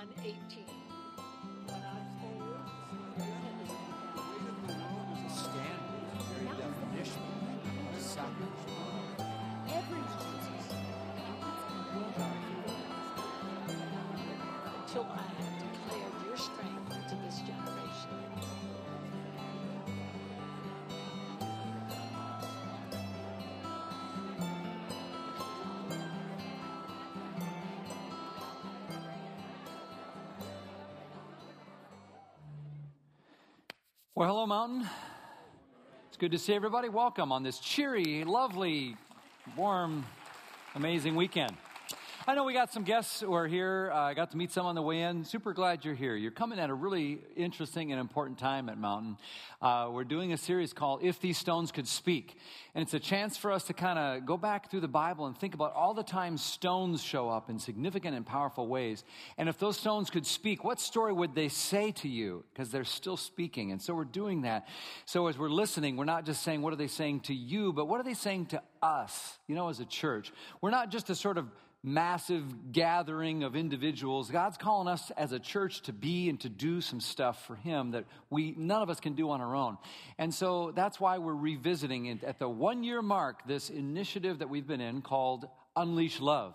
118. standard, very definition of sacrifice. Until I Well, hello, Mountain. It's good to see everybody. Welcome on this cheery, lovely, warm, amazing weekend. I know we got some guests who are here. Uh, I got to meet some on the way in. Super glad you're here. You're coming at a really interesting and important time at Mountain. Uh, we're doing a series called If These Stones Could Speak. And it's a chance for us to kind of go back through the Bible and think about all the times stones show up in significant and powerful ways. And if those stones could speak, what story would they say to you? Because they're still speaking. And so we're doing that. So as we're listening, we're not just saying, what are they saying to you, but what are they saying to us, you know, as a church? We're not just a sort of massive gathering of individuals. God's calling us as a church to be and to do some stuff for Him that we none of us can do on our own. And so that's why we're revisiting it at the one year mark this initiative that we've been in called Unleash Love.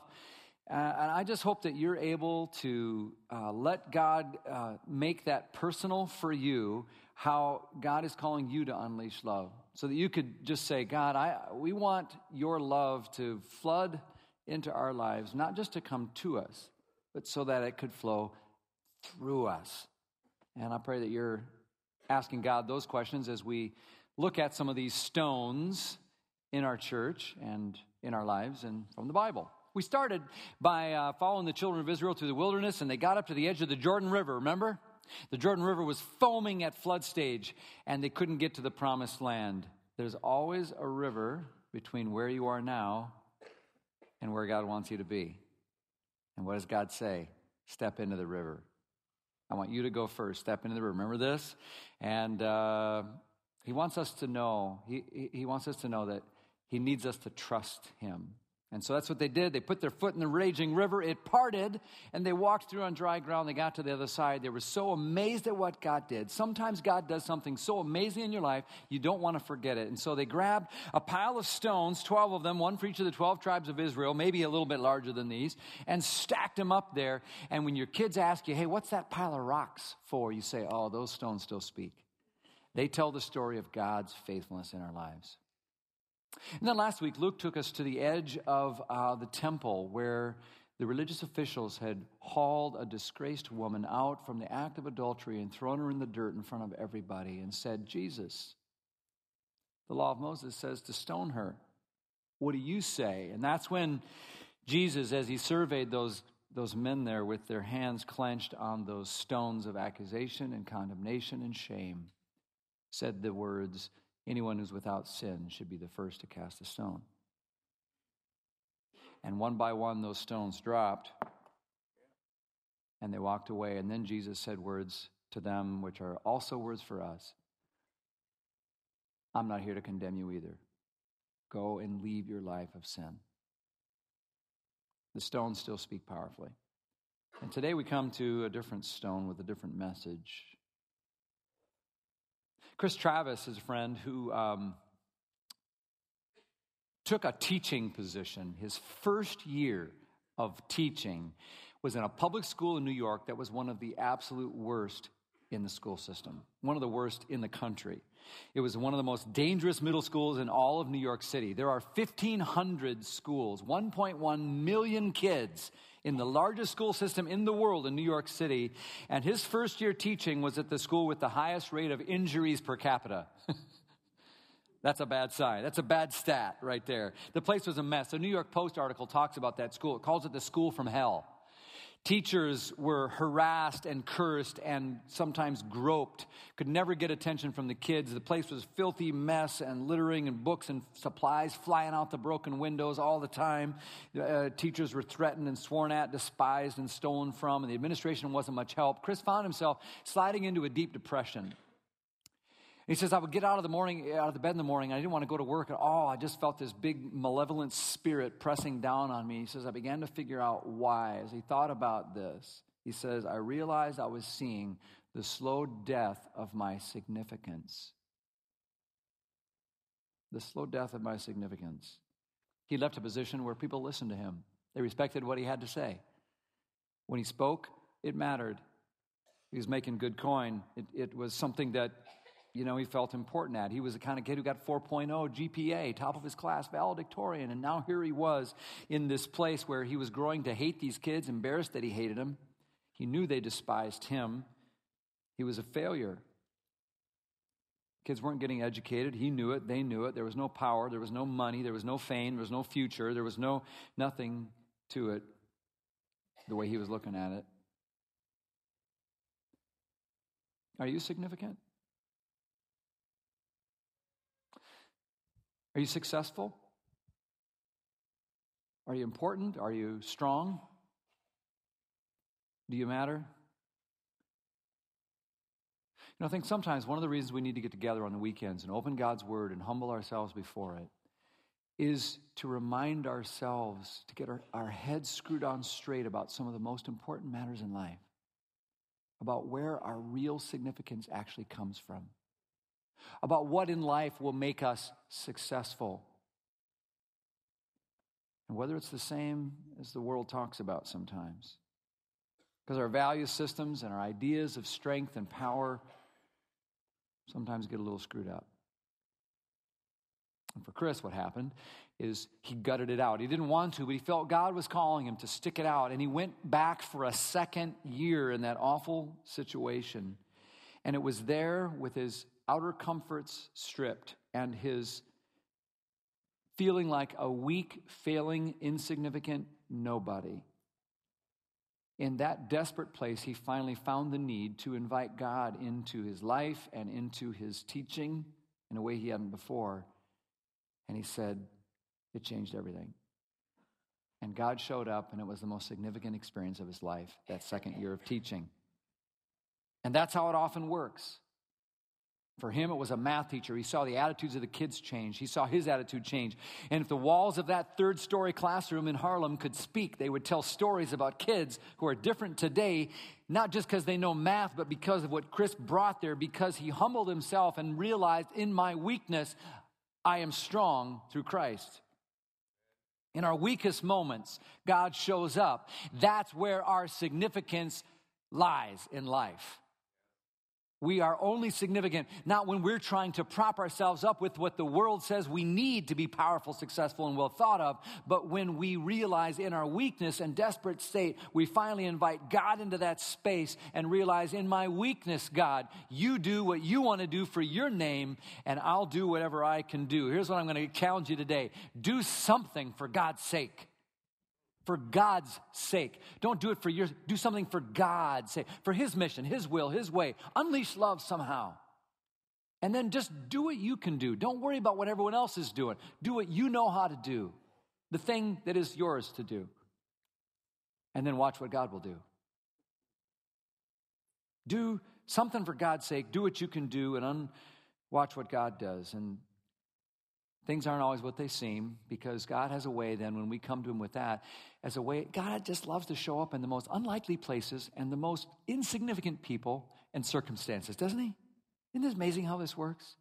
Uh, and I just hope that you're able to uh, let God uh, make that personal for you, how God is calling you to unleash love. So that you could just say, God, I, we want your love to flood into our lives, not just to come to us, but so that it could flow through us. And I pray that you're asking God those questions as we look at some of these stones in our church and in our lives and from the Bible. We started by uh, following the children of Israel through the wilderness, and they got up to the edge of the Jordan River, remember? The Jordan River was foaming at flood stage, and they couldn't get to the promised land. There's always a river between where you are now and where God wants you to be. And what does God say? Step into the river. I want you to go first. Step into the river. Remember this? And uh, He wants us to know, he, he wants us to know that He needs us to trust Him. And so that's what they did. They put their foot in the raging river. It parted, and they walked through on dry ground. They got to the other side. They were so amazed at what God did. Sometimes God does something so amazing in your life, you don't want to forget it. And so they grabbed a pile of stones, 12 of them, one for each of the 12 tribes of Israel, maybe a little bit larger than these, and stacked them up there. And when your kids ask you, hey, what's that pile of rocks for? You say, oh, those stones still speak. They tell the story of God's faithfulness in our lives. And then last week, Luke took us to the edge of uh, the temple where the religious officials had hauled a disgraced woman out from the act of adultery and thrown her in the dirt in front of everybody and said, Jesus, the law of Moses says to stone her. What do you say? And that's when Jesus, as he surveyed those, those men there with their hands clenched on those stones of accusation and condemnation and shame, said the words, Anyone who's without sin should be the first to cast a stone. And one by one, those stones dropped, and they walked away. And then Jesus said words to them, which are also words for us I'm not here to condemn you either. Go and leave your life of sin. The stones still speak powerfully. And today we come to a different stone with a different message. Chris Travis is a friend who um, took a teaching position. His first year of teaching was in a public school in New York that was one of the absolute worst in the school system, one of the worst in the country. It was one of the most dangerous middle schools in all of New York City. There are 1,500 schools, 1.1 million kids in the largest school system in the world in New York City. And his first year teaching was at the school with the highest rate of injuries per capita. That's a bad sign. That's a bad stat right there. The place was a mess. The New York Post article talks about that school. It calls it the school from hell. Teachers were harassed and cursed and sometimes groped, could never get attention from the kids. The place was filthy mess and littering and books and supplies flying out the broken windows all the time. Uh, teachers were threatened and sworn at, despised and stolen from, and the administration wasn't much help. Chris found himself sliding into a deep depression. He says, I would get out of the morning, out of the bed in the morning. I didn't want to go to work at all. I just felt this big malevolent spirit pressing down on me. He says, I began to figure out why. As he thought about this, he says, I realized I was seeing the slow death of my significance. The slow death of my significance. He left a position where people listened to him, they respected what he had to say. When he spoke, it mattered. He was making good coin. It, it was something that you know, he felt important at. He was the kind of kid who got 4.0 GPA, top of his class, valedictorian. And now here he was in this place where he was growing to hate these kids, embarrassed that he hated them. He knew they despised him. He was a failure. Kids weren't getting educated. He knew it. They knew it. There was no power. There was no money. There was no fame. There was no future. There was no nothing to it the way he was looking at it. Are you significant? Are you successful? Are you important? Are you strong? Do you matter? You know, I think sometimes one of the reasons we need to get together on the weekends and open God's Word and humble ourselves before it is to remind ourselves to get our, our heads screwed on straight about some of the most important matters in life, about where our real significance actually comes from about what in life will make us successful. And whether it's the same as the world talks about sometimes. Because our value systems and our ideas of strength and power sometimes get a little screwed up. And for Chris, what happened is he gutted it out. He didn't want to, but he felt God was calling him to stick it out. And he went back for a second year in that awful situation. And it was there with his outer comforts stripped and his feeling like a weak, failing, insignificant nobody. In that desperate place, he finally found the need to invite God into his life and into his teaching in a way he hadn't before. And he said, it changed everything. And God showed up, and it was the most significant experience of his life, that second year of teaching. And that's how it often works. For him, it was a math teacher. He saw the attitudes of the kids change. He saw his attitude change. And if the walls of that third story classroom in Harlem could speak, they would tell stories about kids who are different today, not just because they know math, but because of what Chris brought there, because he humbled himself and realized in my weakness, I am strong through Christ. In our weakest moments, God shows up. That's where our significance lies in life. We are only significant not when we're trying to prop ourselves up with what the world says we need to be powerful, successful, and well thought of, but when we realize in our weakness and desperate state, we finally invite God into that space and realize, in my weakness, God, you do what you want to do for your name, and I'll do whatever I can do. Here's what I'm going to challenge you today do something for God's sake for God's sake. Don't do it for your, do something for God's sake, for His mission, His will, His way. Unleash love somehow. And then just do what you can do. Don't worry about what everyone else is doing. Do what you know how to do, the thing that is yours to do. And then watch what God will do. Do something for God's sake. Do what you can do and un- watch what God does. And Things aren't always what they seem because God has a way then when we come to Him with that, as a way, God just loves to show up in the most unlikely places and the most insignificant people and circumstances, doesn't He? Isn't it amazing how this works?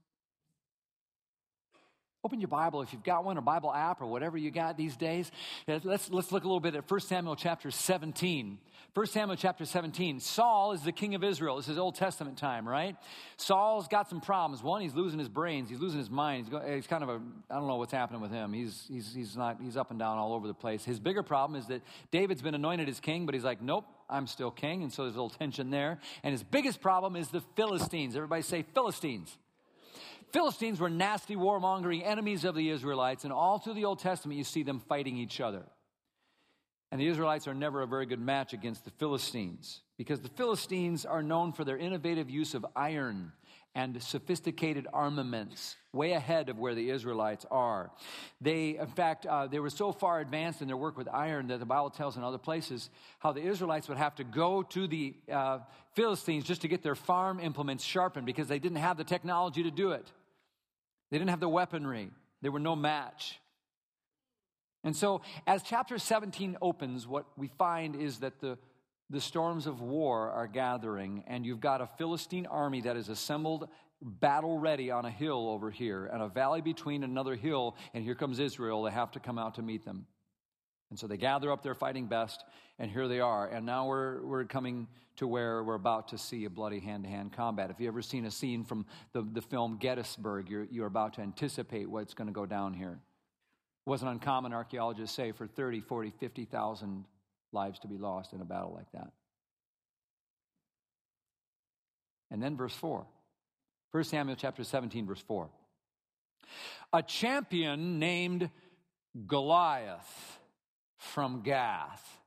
Open your Bible if you've got one, or Bible app, or whatever you got these days. Let's, let's look a little bit at 1 Samuel chapter 17. 1 Samuel chapter 17. Saul is the king of Israel. This is Old Testament time, right? Saul's got some problems. One, he's losing his brains. He's losing his mind. He's, he's kind of a, I don't know what's happening with him. He's, he's, he's not, he's up and down all over the place. His bigger problem is that David's been anointed as king, but he's like, nope, I'm still king. And so there's a little tension there. And his biggest problem is the Philistines. Everybody say Philistines. Philistines were nasty, warmongering enemies of the Israelites, and all through the Old Testament, you see them fighting each other. And the Israelites are never a very good match against the Philistines because the Philistines are known for their innovative use of iron and sophisticated armaments, way ahead of where the Israelites are. They, in fact, uh, they were so far advanced in their work with iron that the Bible tells in other places how the Israelites would have to go to the uh, Philistines just to get their farm implements sharpened because they didn't have the technology to do it. They didn't have the weaponry. They were no match. And so, as chapter 17 opens, what we find is that the the storms of war are gathering, and you've got a Philistine army that is assembled battle ready on a hill over here, and a valley between another hill, and here comes Israel. They have to come out to meet them. And so they gather up their fighting best, and here they are. And now we're, we're coming to where we're about to see a bloody hand to hand combat. If you've ever seen a scene from the, the film Gettysburg, you're, you're about to anticipate what's going to go down here. It wasn't uncommon, archaeologists say, for 30, 40, 50,000 lives to be lost in a battle like that. And then verse 4. 1 Samuel chapter 17, verse 4. A champion named Goliath from Gath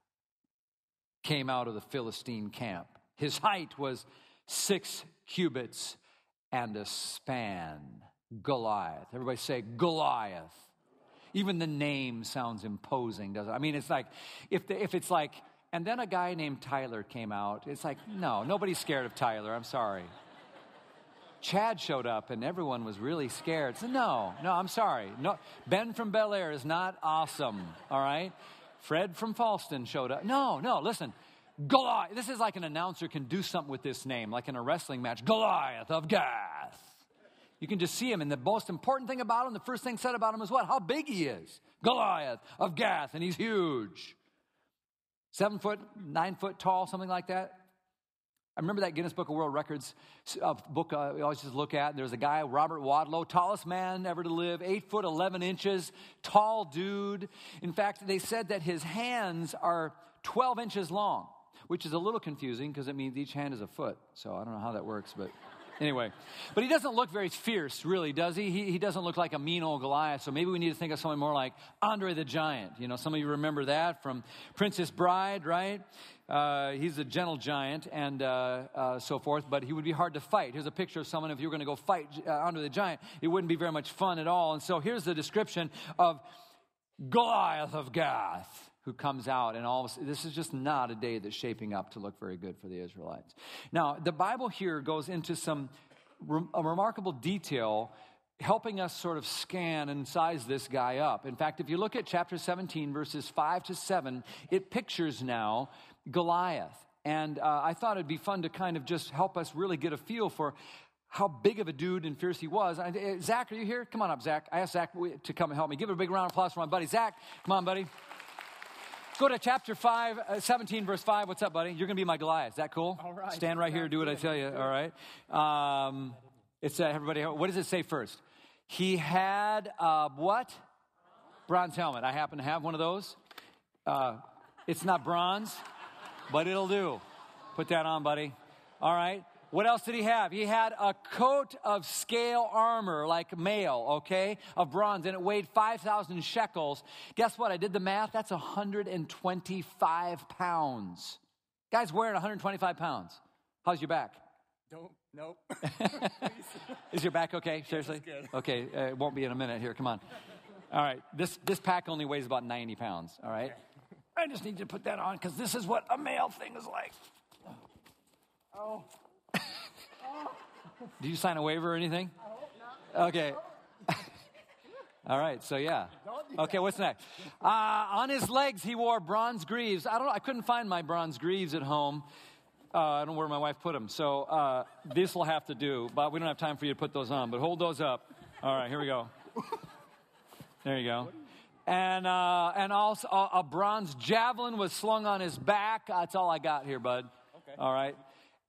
came out of the Philistine camp. His height was six cubits and a span. Goliath. Everybody say Goliath. Even the name sounds imposing, doesn't it? I mean, it's like, if, the, if it's like, and then a guy named Tyler came out, it's like, no, nobody's scared of Tyler. I'm sorry. Chad showed up and everyone was really scared. So, no, no, I'm sorry. No, ben from Bel Air is not awesome, all right? Fred from Fallston showed up. No, no, listen. Goliath. This is like an announcer can do something with this name, like in a wrestling match. Goliath of Gath. You can just see him. And the most important thing about him, the first thing said about him is what? How big he is. Goliath of Gath, and he's huge. Seven foot, nine foot tall, something like that. I remember that Guinness Book of World Records uh, book uh, we always just look at. There's a guy, Robert Wadlow, tallest man ever to live, eight foot, 11 inches, tall dude. In fact, they said that his hands are 12 inches long, which is a little confusing because it means each hand is a foot. So I don't know how that works, but. Anyway, but he doesn't look very fierce, really, does he? he? He doesn't look like a mean old Goliath. So maybe we need to think of someone more like Andre the Giant. You know, some of you remember that from Princess Bride, right? Uh, he's a gentle giant and uh, uh, so forth, but he would be hard to fight. Here's a picture of someone if you were going to go fight uh, Andre the Giant, it wouldn't be very much fun at all. And so here's the description of Goliath of Gath who comes out and all of a this is just not a day that's shaping up to look very good for the Israelites. Now, the Bible here goes into some a remarkable detail helping us sort of scan and size this guy up. In fact, if you look at chapter 17, verses 5 to 7, it pictures now Goliath. And uh, I thought it'd be fun to kind of just help us really get a feel for how big of a dude and fierce he was. Uh, Zach, are you here? Come on up, Zach. I asked Zach to come and help me. Give it a big round of applause for my buddy Zach. Come on, buddy. Go to chapter 5, uh, 17, verse 5. What's up, buddy? You're going to be my Goliath. Is that cool? All right. Stand right here, do what I tell you. All right. Um, it's uh, everybody. What does it say first? He had uh, what? Bronze helmet. I happen to have one of those. Uh, it's not bronze, but it'll do. Put that on, buddy. All right. What else did he have? He had a coat of scale armor, like mail, okay, of bronze, and it weighed 5,000 shekels. Guess what? I did the math. That's 125 pounds. Guy's wearing 125 pounds. How's your back? Don't, nope. Is your back okay? Seriously? good. Okay, uh, it won't be in a minute. Here, come on. All right, this, this pack only weighs about 90 pounds, all right? I just need to put that on because this is what a mail thing is like. oh. Did you sign a waiver or anything? Okay. All right, so yeah. Okay, what's next? Uh, on his legs, he wore bronze greaves. I don't know, I couldn't find my bronze greaves at home. Uh, I don't know where my wife put them. So uh, this will have to do, but we don't have time for you to put those on. But hold those up. All right, here we go. There you go. And, uh, and also a, a bronze javelin was slung on his back. That's all I got here, bud. Okay. All right.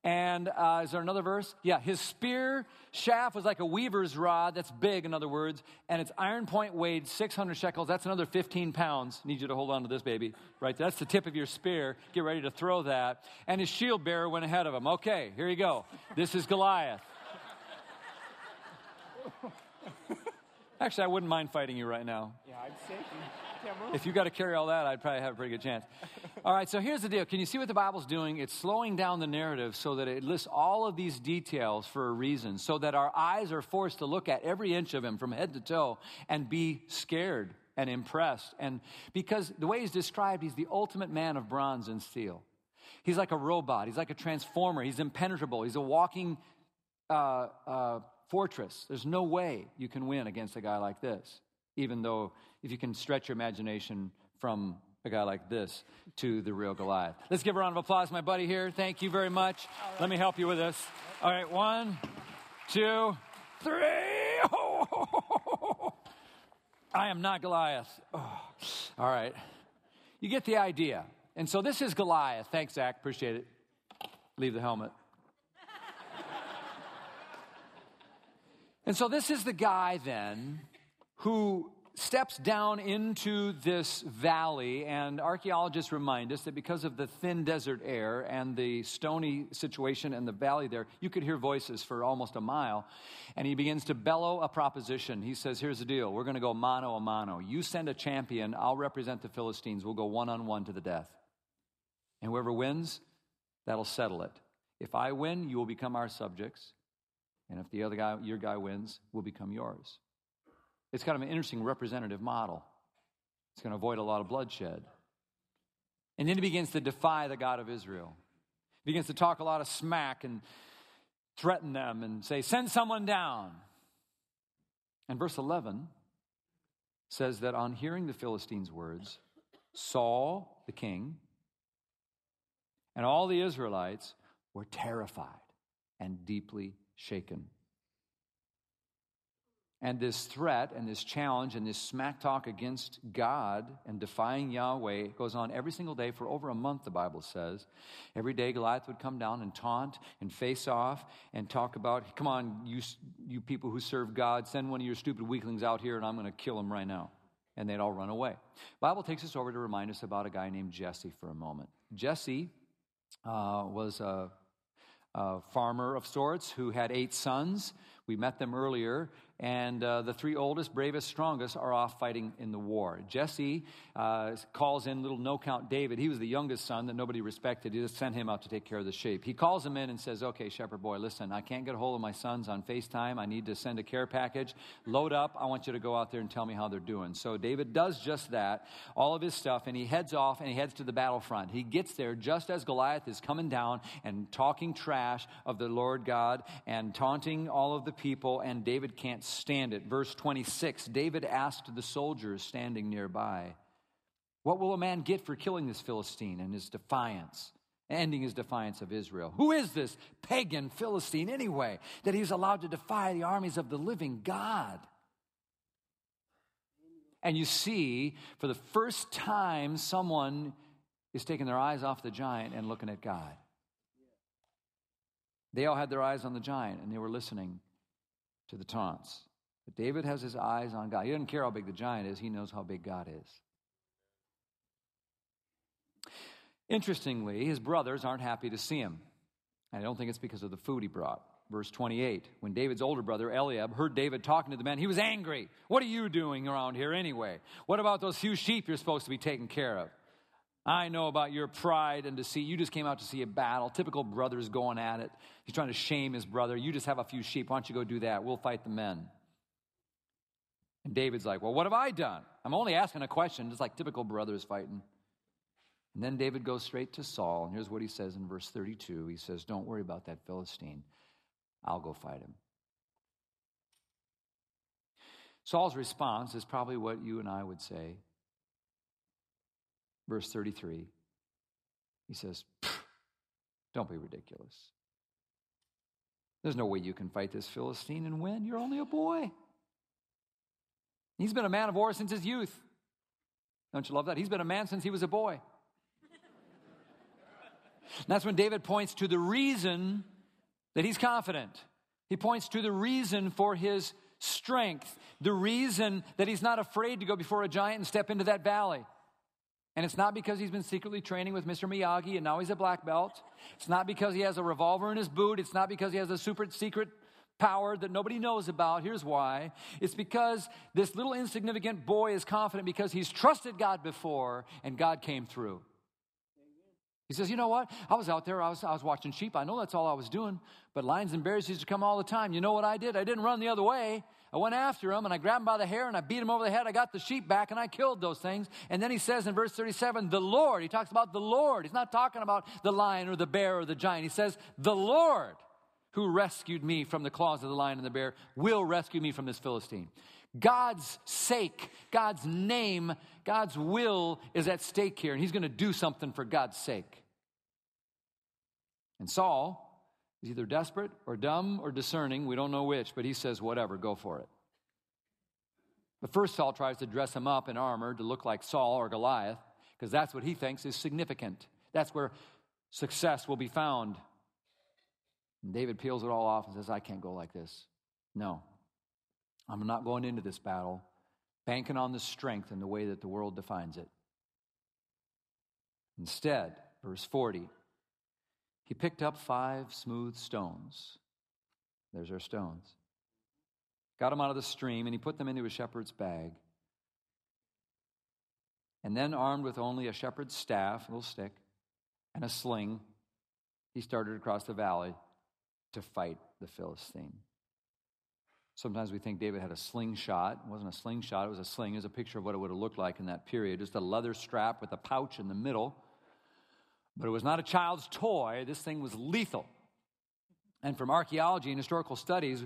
And uh, is there another verse? Yeah, his spear shaft was like a weaver's rod. That's big, in other words. And its iron point weighed 600 shekels. That's another 15 pounds. Need you to hold on to this, baby. Right, that's the tip of your spear. Get ready to throw that. And his shield bearer went ahead of him. Okay, here you go. This is Goliath. Actually, I wouldn't mind fighting you right now. Yeah, I'd say. If you got to carry all that, I'd probably have a pretty good chance. All right, so here's the deal. Can you see what the Bible's doing? It's slowing down the narrative so that it lists all of these details for a reason, so that our eyes are forced to look at every inch of him from head to toe and be scared and impressed. And because the way he's described, he's the ultimate man of bronze and steel. He's like a robot, he's like a transformer, he's impenetrable, he's a walking uh, uh, fortress. There's no way you can win against a guy like this, even though if you can stretch your imagination from a guy like this to the real Goliath. Let's give a round of applause, my buddy here. Thank you very much. Let me help you with this. All right, one, two, three. I am not Goliath. Oh. All right. You get the idea. And so this is Goliath. Thanks, Zach. Appreciate it. Leave the helmet. and so this is the guy then who steps down into this valley, and archaeologists remind us that because of the thin desert air and the stony situation in the valley there, you could hear voices for almost a mile. And he begins to bellow a proposition. He says, Here's the deal we're going to go mano a mano. You send a champion, I'll represent the Philistines. We'll go one on one to the death. And whoever wins, that'll settle it. If I win, you will become our subjects. And if the other guy, your guy wins, we'll become yours. It's kind of an interesting representative model. It's going to avoid a lot of bloodshed. And then he begins to defy the God of Israel. He begins to talk a lot of smack and threaten them and say, Send someone down. And verse 11 says that on hearing the Philistines' words, Saul, the king, and all the Israelites were terrified and deeply shaken. And this threat and this challenge and this smack talk against God and defying Yahweh goes on every single day for over a month, the Bible says. Every day, Goliath would come down and taunt and face off and talk about, come on, you, you people who serve God, send one of your stupid weaklings out here and I'm going to kill him right now. And they'd all run away. Bible takes us over to remind us about a guy named Jesse for a moment. Jesse uh, was a, a farmer of sorts who had eight sons. We met them earlier and uh, the three oldest, bravest, strongest are off fighting in the war. Jesse uh, calls in little no count David. He was the youngest son that nobody respected. He just sent him out to take care of the sheep. He calls him in and says, Okay, shepherd boy, listen, I can't get a hold of my sons on FaceTime. I need to send a care package. Load up. I want you to go out there and tell me how they're doing. So David does just that, all of his stuff, and he heads off and he heads to the battlefront. He gets there just as Goliath is coming down and talking trash of the Lord God and taunting all of the people, and David can't stand it. Verse 26 David asked the soldiers standing nearby, What will a man get for killing this Philistine and his defiance? Ending his defiance of Israel. Who is this pagan Philistine anyway, that he's allowed to defy the armies of the living God? And you see, for the first time, someone is taking their eyes off the giant and looking at God. They all had their eyes on the giant and they were listening to the taunts. But David has his eyes on God. He doesn't care how big the giant is, he knows how big God is. Interestingly, his brothers aren't happy to see him. I don't think it's because of the food he brought. Verse 28 When David's older brother, Eliab, heard David talking to the men, he was angry. What are you doing around here anyway? What about those few sheep you're supposed to be taking care of? I know about your pride and deceit. You just came out to see a battle. Typical brothers going at it. He's trying to shame his brother. You just have a few sheep. Why don't you go do that? We'll fight the men. And David's like, Well, what have I done? I'm only asking a question, just like typical brothers fighting. And then David goes straight to Saul, and here's what he says in verse 32. He says, Don't worry about that Philistine. I'll go fight him. Saul's response is probably what you and I would say. Verse 33. He says, Don't be ridiculous. There's no way you can fight this Philistine and win. You're only a boy. He's been a man of war since his youth. Don't you love that? He's been a man since he was a boy. And that's when David points to the reason that he's confident. He points to the reason for his strength, the reason that he's not afraid to go before a giant and step into that valley. And it's not because he's been secretly training with Mr. Miyagi and now he's a black belt. It's not because he has a revolver in his boot. It's not because he has a super secret power that nobody knows about. Here's why it's because this little insignificant boy is confident because he's trusted God before and God came through. He says, You know what? I was out there, I was, I was watching sheep. I know that's all I was doing, but lions and bears used to come all the time. You know what I did? I didn't run the other way. I went after him and I grabbed him by the hair and I beat him over the head. I got the sheep back and I killed those things. And then he says in verse 37, the Lord. He talks about the Lord. He's not talking about the lion or the bear or the giant. He says, the Lord who rescued me from the claws of the lion and the bear will rescue me from this Philistine. God's sake, God's name, God's will is at stake here, and he's going to do something for God's sake. And Saul is either desperate or dumb or discerning. We don't know which, but he says, whatever, go for it. But first, Saul tries to dress him up in armor to look like Saul or Goliath, because that's what he thinks is significant. That's where success will be found. And David peels it all off and says, I can't go like this. No, I'm not going into this battle banking on the strength and the way that the world defines it. Instead, verse 40, he picked up five smooth stones. There's our stones. Got them out of the stream, and he put them into a shepherd's bag. And then, armed with only a shepherd's staff, a little stick, and a sling, he started across the valley to fight the Philistine. Sometimes we think David had a slingshot. It wasn't a slingshot, it was a sling. It was a picture of what it would have looked like in that period. Just a leather strap with a pouch in the middle but it was not a child's toy. This thing was lethal. And from archaeology and historical studies,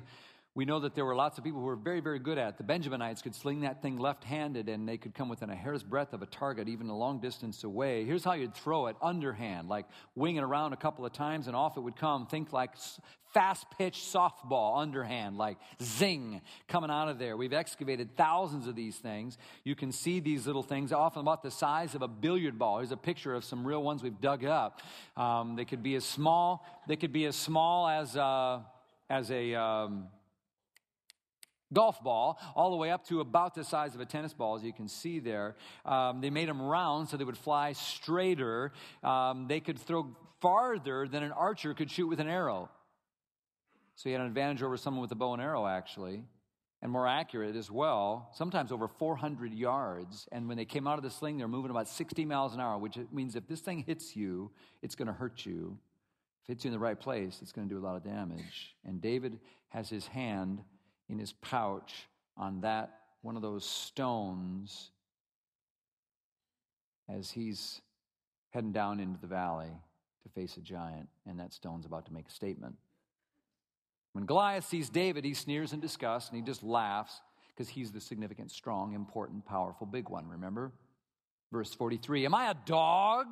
we know that there were lots of people who were very, very good at it. The Benjaminites could sling that thing left handed and they could come within a hair's breadth of a target, even a long distance away. Here's how you'd throw it underhand, like wing it around a couple of times and off it would come. Think like fast pitch softball underhand, like zing coming out of there. We've excavated thousands of these things. You can see these little things, often about the size of a billiard ball. Here's a picture of some real ones we've dug up. Um, they could be as small, they could be as small as, uh, as a. Um, golf ball, all the way up to about the size of a tennis ball, as you can see there. Um, they made them round so they would fly straighter. Um, they could throw farther than an archer could shoot with an arrow. So he had an advantage over someone with a bow and arrow, actually, and more accurate as well, sometimes over 400 yards. And when they came out of the sling, they're moving about 60 miles an hour, which means if this thing hits you, it's going to hurt you. If it hits you in the right place, it's going to do a lot of damage. And David has his hand in his pouch on that one of those stones as he's heading down into the valley to face a giant, and that stone's about to make a statement. When Goliath sees David, he sneers in disgust and he just laughs because he's the significant, strong, important, powerful, big one, remember? Verse 43 Am I a dog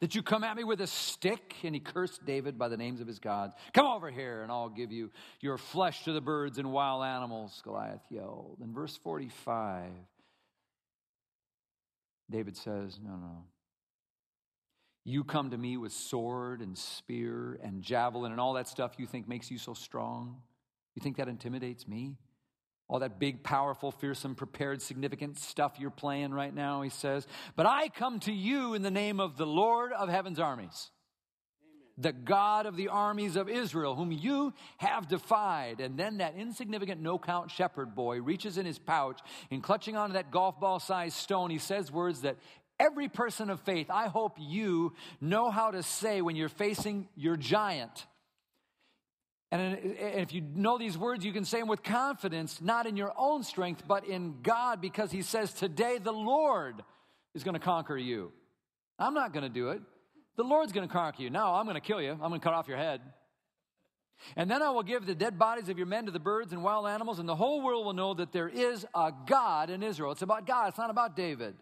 that you come at me with a stick? And he cursed David by the names of his gods. Come over here and I'll give you your flesh to the birds and wild animals, Goliath yelled. In verse 45, David says, No, no. You come to me with sword and spear and javelin and all that stuff you think makes you so strong. You think that intimidates me? All that big, powerful, fearsome, prepared, significant stuff you're playing right now, he says. But I come to you in the name of the Lord of heaven's armies, Amen. the God of the armies of Israel, whom you have defied. And then that insignificant, no count shepherd boy reaches in his pouch and clutching onto that golf ball sized stone, he says words that every person of faith, I hope you know how to say when you're facing your giant. And if you know these words, you can say them with confidence, not in your own strength, but in God, because He says, Today the Lord is going to conquer you. I'm not going to do it. The Lord's going to conquer you. No, I'm going to kill you. I'm going to cut off your head. And then I will give the dead bodies of your men to the birds and wild animals, and the whole world will know that there is a God in Israel. It's about God, it's not about David.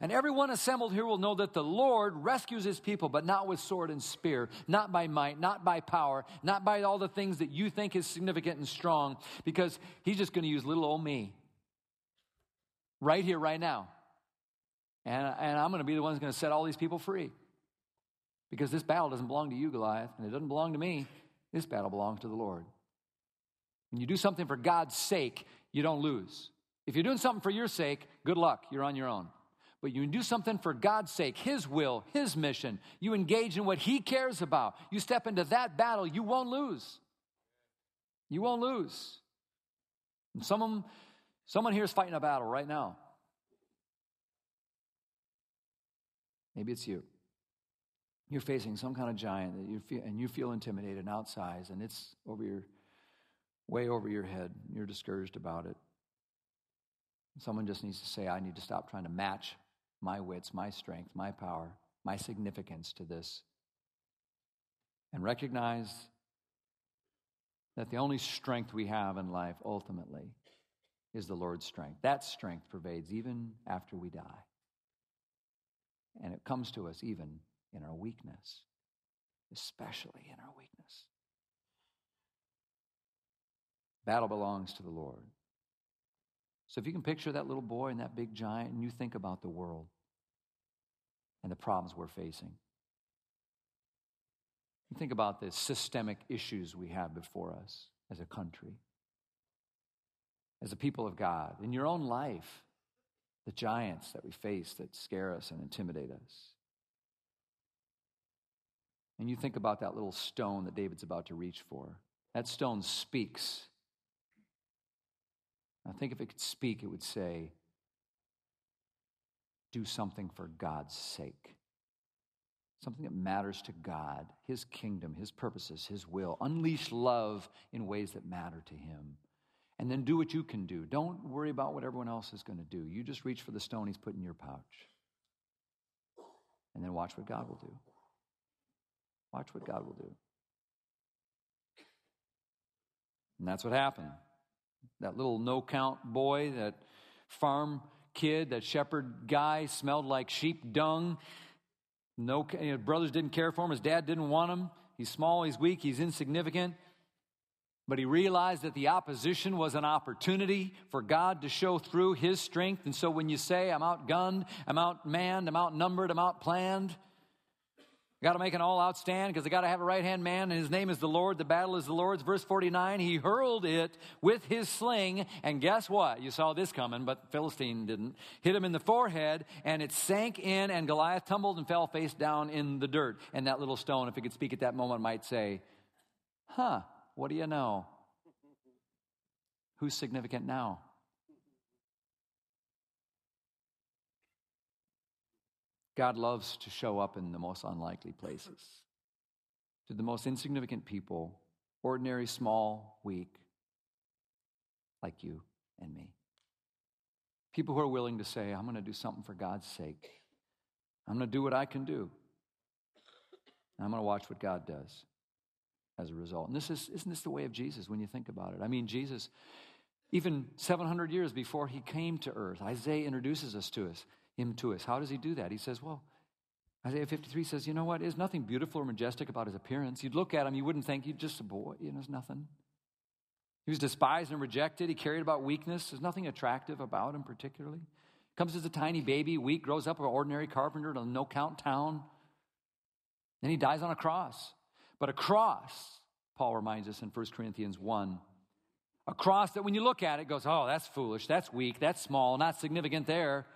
And everyone assembled here will know that the Lord rescues his people, but not with sword and spear, not by might, not by power, not by all the things that you think is significant and strong, because he's just going to use little old me right here, right now. And, and I'm going to be the one who's going to set all these people free. Because this battle doesn't belong to you, Goliath, and it doesn't belong to me. This battle belongs to the Lord. When you do something for God's sake, you don't lose. If you're doing something for your sake, good luck. You're on your own but you do something for God's sake, His will, His mission. You engage in what He cares about. You step into that battle, you won't lose. You won't lose. And someone, someone here is fighting a battle right now. Maybe it's you. You're facing some kind of giant that you feel, and you feel intimidated and outsized, and it's over your, way over your head. You're discouraged about it. Someone just needs to say, I need to stop trying to match my wits, my strength, my power, my significance to this. And recognize that the only strength we have in life ultimately is the Lord's strength. That strength pervades even after we die. And it comes to us even in our weakness, especially in our weakness. Battle belongs to the Lord. So if you can picture that little boy and that big giant, and you think about the world and the problems we're facing, you think about the systemic issues we have before us as a country, as a people of God, in your own life, the giants that we face that scare us and intimidate us. And you think about that little stone that David's about to reach for. That stone speaks I think if it could speak, it would say, do something for God's sake. Something that matters to God, His kingdom, His purposes, His will. Unleash love in ways that matter to Him. And then do what you can do. Don't worry about what everyone else is going to do. You just reach for the stone He's put in your pouch. And then watch what God will do. Watch what God will do. And that's what happened. That little no count boy, that farm kid, that shepherd guy smelled like sheep dung. No, know, brothers didn't care for him. His dad didn't want him. He's small, he's weak, he's insignificant. But he realized that the opposition was an opportunity for God to show through his strength. And so when you say, I'm outgunned, I'm outmanned, I'm outnumbered, I'm outplanned, got to make an all out stand because I got to have a right hand man, and his name is the Lord. The battle is the Lord's. Verse 49 He hurled it with his sling, and guess what? You saw this coming, but Philistine didn't. Hit him in the forehead, and it sank in, and Goliath tumbled and fell face down in the dirt. And that little stone, if it could speak at that moment, might say, Huh, what do you know? Who's significant now? God loves to show up in the most unlikely places, to the most insignificant people, ordinary, small, weak, like you and me. People who are willing to say, I'm going to do something for God's sake. I'm going to do what I can do. And I'm going to watch what God does as a result. And this is, isn't this the way of Jesus when you think about it? I mean, Jesus, even 700 years before he came to earth, Isaiah introduces us to us him to us. How does he do that? He says, well, Isaiah 53 says, you know what? There's nothing beautiful or majestic about his appearance. You'd look at him, you wouldn't think he's just a boy. You know, there's nothing. He was despised and rejected. He carried about weakness. There's nothing attractive about him particularly. Comes as a tiny baby, weak, grows up an ordinary carpenter in a no count town. Then he dies on a cross. But a cross, Paul reminds us in 1 Corinthians 1, a cross that when you look at it goes, oh, that's foolish, that's weak, that's small, not significant there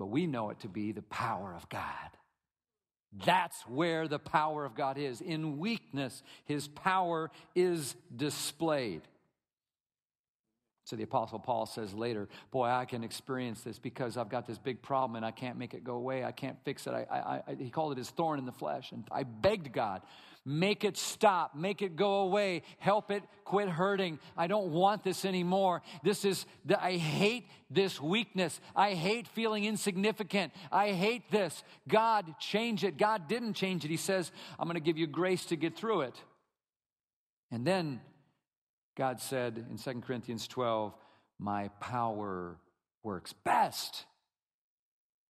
but we know it to be the power of God. That's where the power of God is. In weakness, his power is displayed. So the Apostle Paul says later, Boy, I can experience this because I've got this big problem and I can't make it go away. I can't fix it. I, I, I, he called it his thorn in the flesh. And I begged God, Make it stop. Make it go away. Help it quit hurting. I don't want this anymore. This is, the, I hate this weakness. I hate feeling insignificant. I hate this. God, change it. God didn't change it. He says, I'm going to give you grace to get through it. And then God said in 2 Corinthians 12, My power works best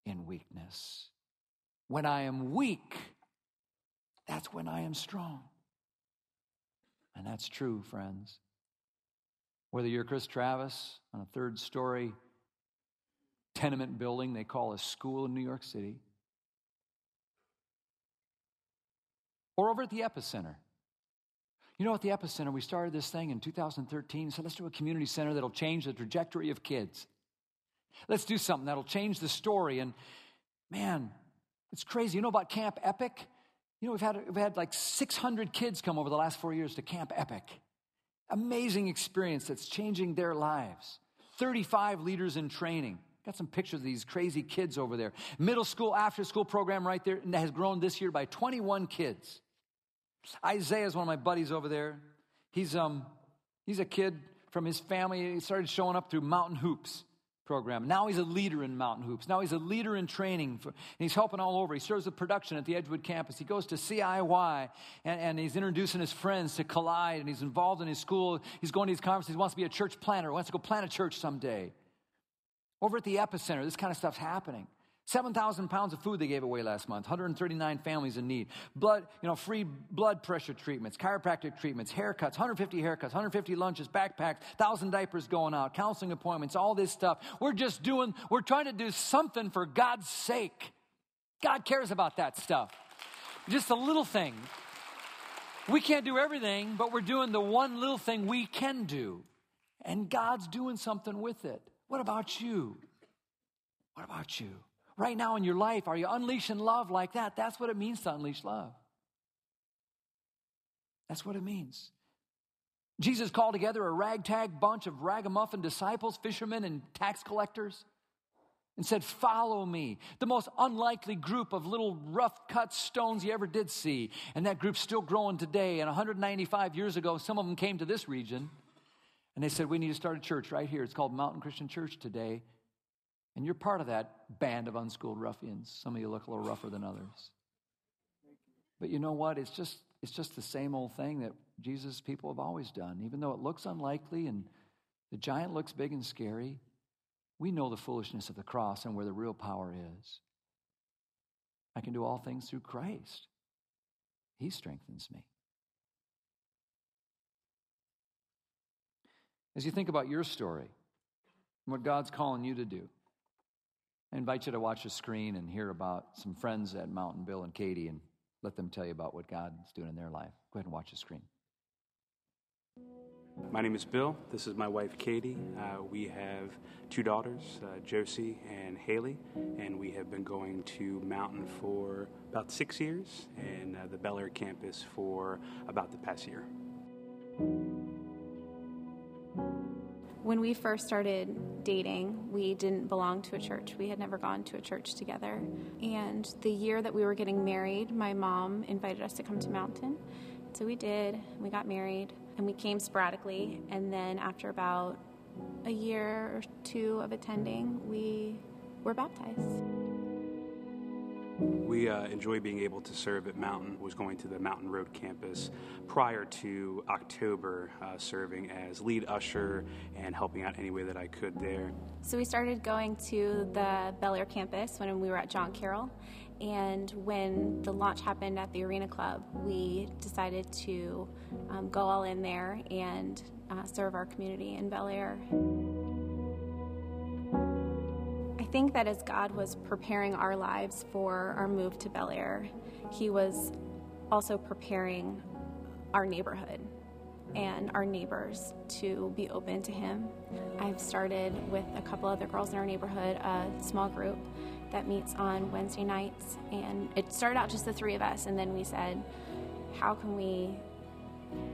in weakness. When I am weak, that's when I am strong. And that's true, friends. Whether you're Chris Travis on a third story tenement building they call a school in New York City, or over at the epicenter. You know, at the epicenter, we started this thing in 2013. So let's do a community center that'll change the trajectory of kids. Let's do something that'll change the story. And man, it's crazy. You know about Camp Epic? You know, we've had, we've had like 600 kids come over the last four years to Camp Epic. Amazing experience that's changing their lives. 35 leaders in training. Got some pictures of these crazy kids over there. Middle school, after school program right there has grown this year by 21 kids. Isaiah is one of my buddies over there. He's, um, he's a kid from his family. He started showing up through Mountain Hoops program. Now he's a leader in Mountain Hoops. Now he's a leader in training. For, and he's helping all over. He serves with production at the Edgewood campus. He goes to CIY and, and, he's introducing his friends to Collide and he's involved in his school. He's going to these conferences. He wants to be a church planter. He wants to go plant a church someday. Over at the epicenter, this kind of stuff's happening. 7,000 pounds of food they gave away last month, 139 families in need. Blood, you know, free blood pressure treatments, chiropractic treatments, haircuts, 150 haircuts, 150 lunches, backpacks, 1,000 diapers going out, counseling appointments, all this stuff. We're just doing, we're trying to do something for God's sake. God cares about that stuff. Just a little thing. We can't do everything, but we're doing the one little thing we can do. And God's doing something with it. What about you? What about you? Right now in your life, are you unleashing love like that? That's what it means to unleash love. That's what it means. Jesus called together a ragtag bunch of ragamuffin disciples, fishermen, and tax collectors, and said, Follow me. The most unlikely group of little rough cut stones you ever did see. And that group's still growing today. And 195 years ago, some of them came to this region and they said, We need to start a church right here. It's called Mountain Christian Church today. And you're part of that band of unschooled ruffians. Some of you look a little rougher than others. But you know what? It's just, it's just the same old thing that Jesus' people have always done. Even though it looks unlikely and the giant looks big and scary, we know the foolishness of the cross and where the real power is. I can do all things through Christ. He strengthens me. As you think about your story and what God's calling you to do, I invite you to watch the screen and hear about some friends at Mountain Bill and Katie and let them tell you about what God's doing in their life. Go ahead and watch the screen. My name is Bill. This is my wife, Katie. Uh, we have two daughters, uh, Josie and Haley, and we have been going to Mountain for about six years and uh, the Bel Air campus for about the past year. When we first started dating, we didn't belong to a church. We had never gone to a church together. And the year that we were getting married, my mom invited us to come to Mountain. So we did. We got married and we came sporadically. And then after about a year or two of attending, we were baptized. We uh, enjoy being able to serve at Mountain. Was going to the Mountain Road campus prior to October, uh, serving as lead usher and helping out any way that I could there. So we started going to the Bel Air campus when we were at John Carroll, and when the launch happened at the Arena Club, we decided to um, go all in there and uh, serve our community in Bel Air think that as God was preparing our lives for our move to Bel Air, He was also preparing our neighborhood and our neighbors to be open to Him. I've started with a couple other girls in our neighborhood a small group that meets on Wednesday nights, and it started out just the three of us, and then we said, How can we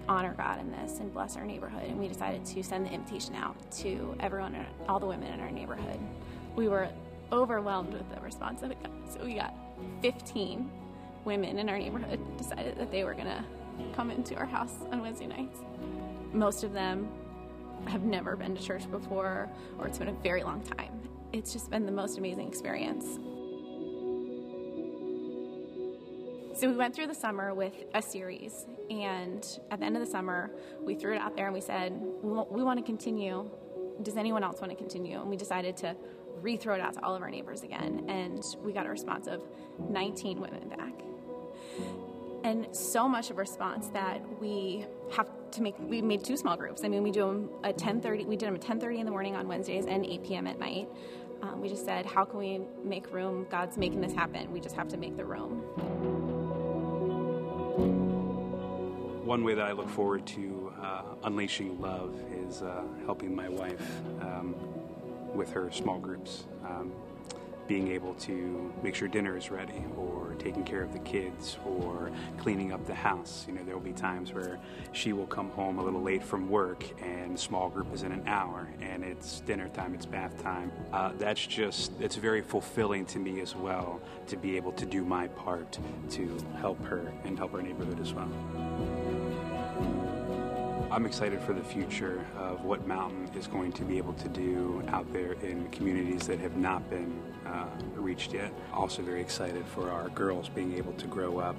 honor God in this and bless our neighborhood? And we decided to send the invitation out to everyone, all the women in our neighborhood we were overwhelmed with the response that we got. So we got 15 women in our neighborhood decided that they were going to come into our house on Wednesday nights. Most of them have never been to church before, or it's been a very long time. It's just been the most amazing experience. So we went through the summer with a series, and at the end of the summer, we threw it out there and we said, We want to continue. Does anyone else want to continue? And we decided to re-throw it out to all of our neighbors again, and we got a response of 19 women back. And so much of response that we have to make. We made two small groups. I mean, we do them at 10:30. We did them at 10:30 in the morning on Wednesdays and 8 p.m. at night. Um, we just said, how can we make room? God's making this happen. We just have to make the room. One way that I look forward to uh, unleashing love is uh, helping my wife um, with her small groups. Um, being able to make sure dinner is ready or taking care of the kids or cleaning up the house. You know, there will be times where she will come home a little late from work and the small group is in an hour and it's dinner time, it's bath time. Uh, that's just, it's very fulfilling to me as well to be able to do my part to help her and help our neighborhood as well. I'm excited for the future of what Mountain is going to be able to do out there in communities that have not been uh, reached yet. Also, very excited for our girls being able to grow up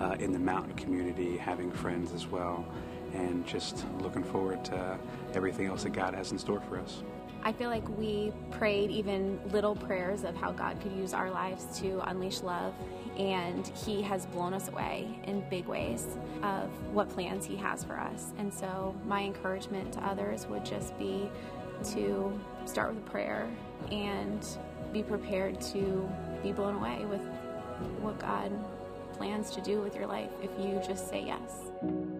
uh, in the Mountain community, having friends as well, and just looking forward to everything else that God has in store for us. I feel like we prayed even little prayers of how God could use our lives to unleash love, and He has blown us away in big ways of what plans He has for us. And so, my encouragement to others would just be to start with a prayer and be prepared to be blown away with what God plans to do with your life if you just say yes.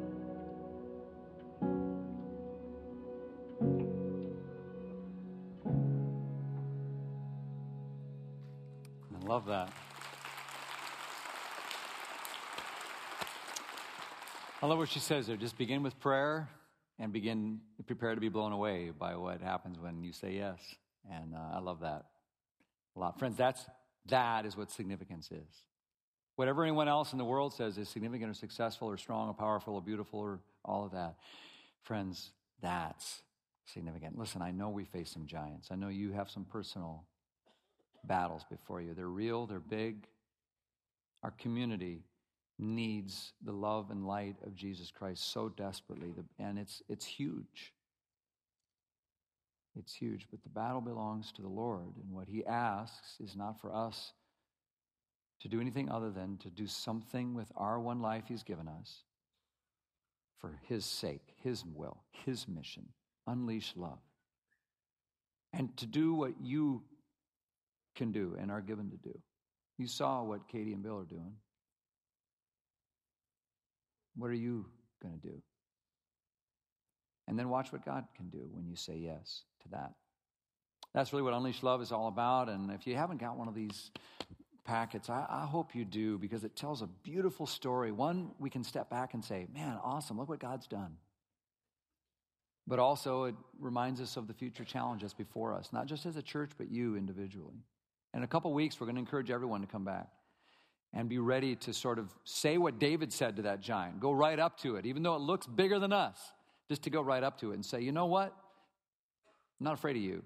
Love that. I love what she says there. Just begin with prayer and begin prepare to be blown away by what happens when you say yes. And uh, I love that a lot, friends. That's that is what significance is. Whatever anyone else in the world says is significant or successful or strong or powerful or beautiful or all of that, friends, that's significant. Listen, I know we face some giants. I know you have some personal battles before you. They're real, they're big. Our community needs the love and light of Jesus Christ so desperately, and it's, it's huge. It's huge, but the battle belongs to the Lord, and what He asks is not for us to do anything other than to do something with our one life He's given us for His sake, His will, His mission. Unleash love. And to do what you can do and are given to do. You saw what Katie and Bill are doing. What are you going to do? And then watch what God can do when you say yes to that. That's really what Unleash Love is all about. And if you haven't got one of these packets, I, I, hope you do because it tells a beautiful story. One, we can step back and say, man, awesome, look what God's done. But also, it reminds us of the future challenges before us, not just as a church, but you individually. In a couple weeks, we're going to encourage everyone to come back and be ready to sort of say what David said to that giant. Go right up to it, even though it looks bigger than us, just to go right up to it and say, you know what? I'm not afraid of you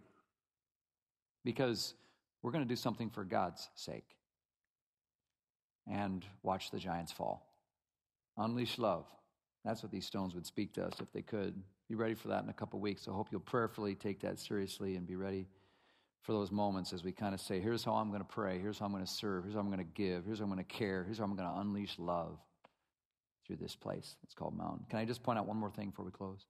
because we're going to do something for God's sake. And watch the giants fall. Unleash love. That's what these stones would speak to us if they could. Be ready for that in a couple weeks. I hope you'll prayerfully take that seriously and be ready for those moments as we kind of say, here's how I'm going to pray, here's how I'm going to serve, here's how I'm going to give, here's how I'm going to care, here's how I'm going to unleash love through this place. It's called Mountain. Can I just point out one more thing before we close?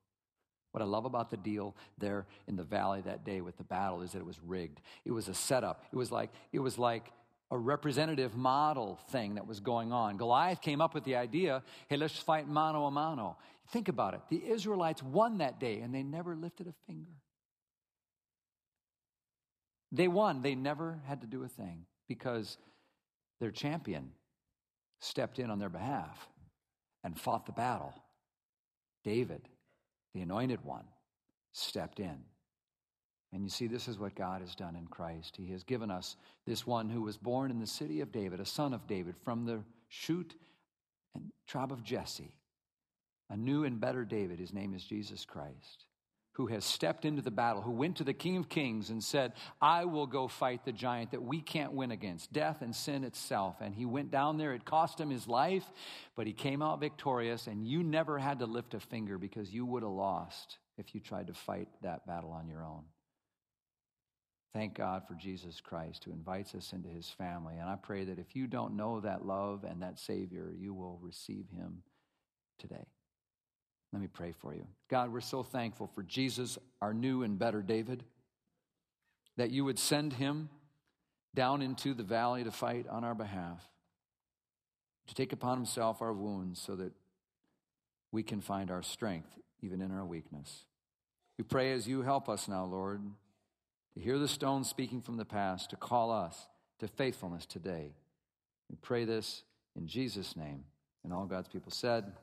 What I love about the deal there in the valley that day with the battle is that it was rigged. It was a setup. It was like it was like a representative model thing that was going on. Goliath came up with the idea, hey, let's fight mano a mano. Think about it. The Israelites won that day and they never lifted a finger. They won. They never had to do a thing because their champion stepped in on their behalf and fought the battle. David, the anointed one, stepped in. And you see, this is what God has done in Christ. He has given us this one who was born in the city of David, a son of David, from the shoot and tribe of Jesse, a new and better David. His name is Jesus Christ who has stepped into the battle, who went to the King of Kings and said, I will go fight the giant that we can't win against, death and sin itself. And he went down there. It cost him his life, but he came out victorious. And you never had to lift a finger because you would have lost if you tried to fight that battle on your own. Thank God for Jesus Christ who invites us into his family. And I pray that if you don't know that love and that Savior, you will receive him today. Let me pray for you. God, we're so thankful for Jesus, our new and better David, that you would send him down into the valley to fight on our behalf, to take upon himself our wounds so that we can find our strength even in our weakness. We pray as you help us now, Lord, to hear the stones speaking from the past, to call us to faithfulness today. We pray this in Jesus' name. And all God's people said,